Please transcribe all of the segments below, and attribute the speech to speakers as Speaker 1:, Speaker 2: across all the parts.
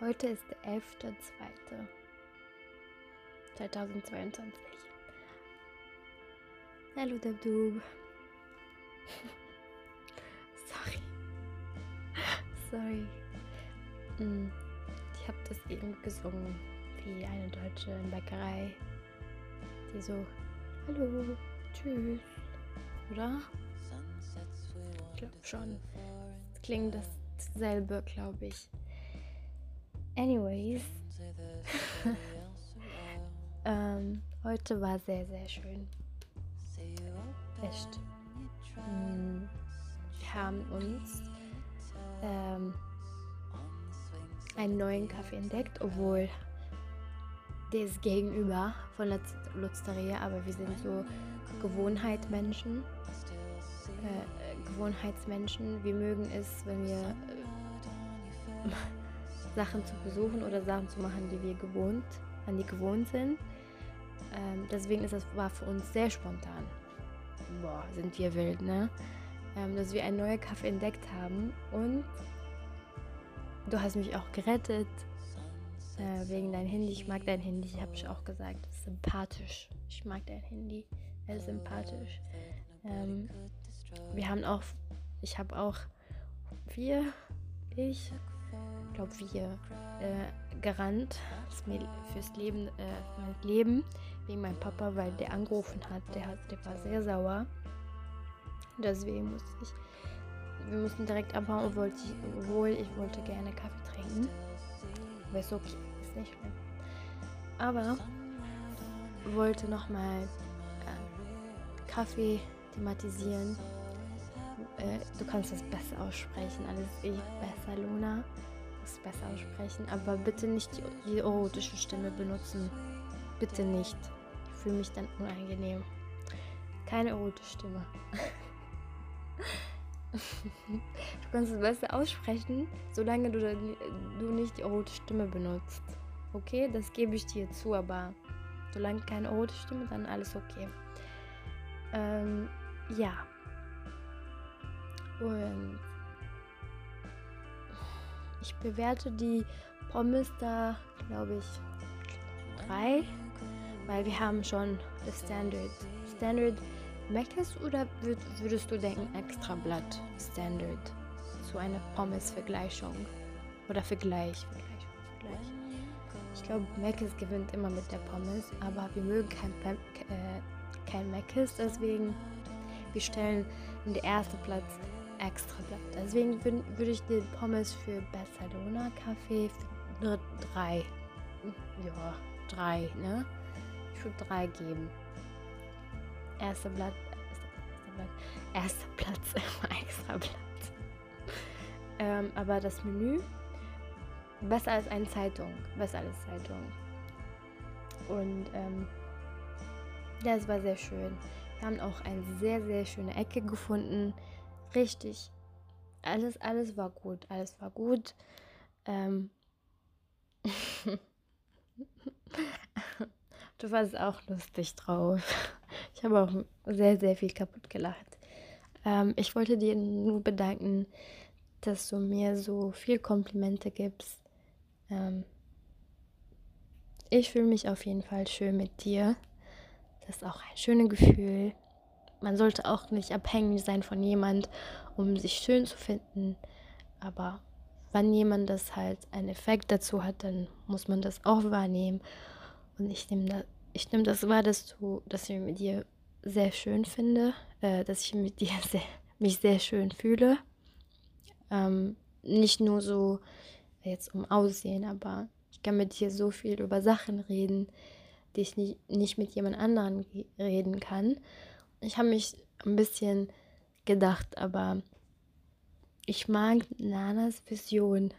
Speaker 1: Heute ist der 11.02.2022. Hallo Dabdub. Sorry. Sorry. Mm, Ich habe das eben gesungen, wie eine Deutsche in Bäckerei, die so, hallo, tschüss, oder? Ich glaube schon. Es klingt dasselbe, glaube ich. Anyways, ähm, heute war sehr, sehr schön. Echt. Wir haben uns ähm, einen neuen Kaffee entdeckt, obwohl der ist gegenüber von der Z- Lutzteria, aber wir sind so Gewohnheitsmenschen. Äh, Gewohnheitsmenschen. Wir mögen es, wenn wir äh, Sachen zu besuchen oder Sachen zu machen, die wir gewohnt, an die gewohnt sind. Ähm, deswegen ist das war für uns sehr spontan. Boah, sind wir wild, ne? Ähm, dass wir einen neuen Kaffee entdeckt haben und du hast mich auch gerettet äh, wegen deinem Handy. Ich mag dein Handy, habe ich auch gesagt. Das ist sympathisch. Ich mag dein Handy. Er ist sympathisch. Ähm, wir haben auch, ich habe auch wir, ich, glaube wir, äh, gerannt fürs Me- fürs Leben, äh, mein Leben wegen meinem Papa, weil der angerufen hat. Der, hat, der war sehr sauer. Deswegen musste ich, wir mussten direkt abhauen, obwohl ich, obwohl ich wollte gerne Kaffee trinken. Aber ist okay, ist nicht schlimm. Aber wollte nochmal äh, Kaffee thematisieren. Äh, du kannst das besser aussprechen, alles eh besser, Luna. Es besser aussprechen, aber bitte nicht die, die erotische Stimme benutzen. Bitte nicht. Ich fühle mich dann unangenehm. Keine erotische Stimme. du kannst es besser aussprechen, solange du, du nicht die erotische Stimme benutzt. Okay, das gebe ich dir zu, aber solange keine erotische Stimme, dann alles okay. Ähm, ja. Und ich bewerte die Pommes da, glaube ich, drei, weil wir haben schon das Standard. Standard Meckes oder würd, würdest du denken extra Blatt Standard zu einer Pommes-Vergleichung oder Vergleich, Vergleich, Vergleich. Ich glaube, Meckes gewinnt immer mit der Pommes, aber wir mögen kein, Pem äh, kein Meckes, deswegen wir stellen in der ersten Platz extra Blatt. Deswegen würde würd ich den Pommes für Barcelona Kaffee für dr- drei, ja, drei, ne? Ich würde drei geben. Erster Blatt, erster Blatt, erster Platz, extra Blatt. Ähm, aber das Menü besser als eine Zeitung, besser als Zeitung. Und ähm, das war sehr schön. Wir haben auch eine sehr, sehr schöne Ecke gefunden. Richtig. Alles, alles war gut. Alles war gut. Ähm du warst auch lustig drauf. Ich habe auch sehr, sehr viel kaputt gelacht. Ähm, ich wollte dir nur bedanken, dass du mir so viel Komplimente gibst. Ähm ich fühle mich auf jeden Fall schön mit dir. Das ist auch ein schönes Gefühl. Man sollte auch nicht abhängig sein von jemand, um sich schön zu finden. Aber wenn jemand das halt einen Effekt dazu hat, dann muss man das auch wahrnehmen. Und ich nehme das, ich nehme das wahr, dass du, dass ich mit dir sehr schön finde, äh, dass ich mit dir sehr, mich sehr schön fühle. Ähm, nicht nur so jetzt um Aussehen, aber ich kann mit dir so viel über Sachen reden, die ich nicht, nicht mit jemand anderen reden kann. Ich habe mich ein bisschen gedacht, aber ich mag Nanas Vision.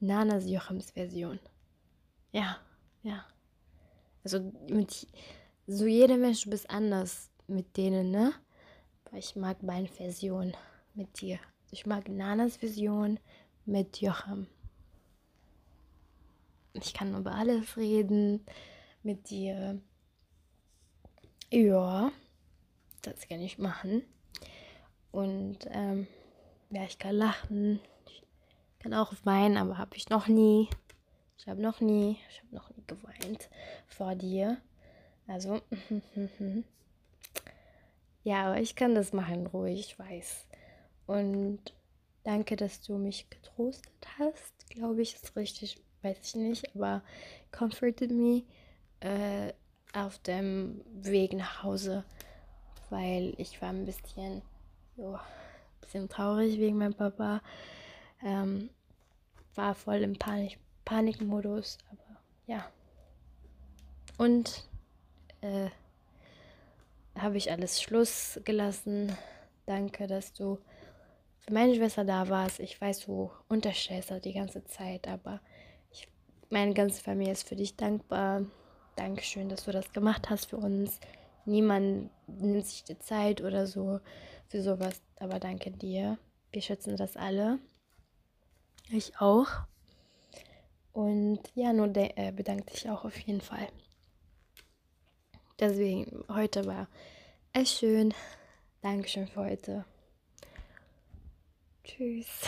Speaker 1: Nanas Jochems Version. Ja, ja. Also mit so jeder Mensch bist anders mit denen, ne? Aber ich mag meine Version mit dir. Ich mag Nanas Vision mit Jochem. Ich kann über alles reden mit dir. Ja, das kann ich machen. Und ähm, ja, ich kann lachen. Ich kann auch weinen, aber habe ich noch nie. Ich habe noch nie, ich habe noch nie geweint vor dir. Also, ja, aber ich kann das machen, ruhig, ich weiß. Und danke, dass du mich getrostet hast, glaube ich, ist richtig, weiß ich nicht, aber comforted me äh, auf dem Weg nach Hause, weil ich war ein bisschen, jo, ein bisschen traurig wegen meinem Papa. Ähm, war voll im Panik, Panikmodus, aber ja. Und äh, habe ich alles Schluss gelassen. Danke, dass du für meine Schwester da warst. Ich weiß, du unterstellst das die ganze Zeit, aber ich, meine ganze Familie ist für dich dankbar. Dankeschön, dass du das gemacht hast für uns. Niemand nimmt sich die Zeit oder so für sowas, aber danke dir. Wir schätzen das alle. Ich auch. Und ja, nur äh, bedankt dich auch auf jeden Fall. Deswegen, heute war es schön. Dankeschön für heute. Tschüss.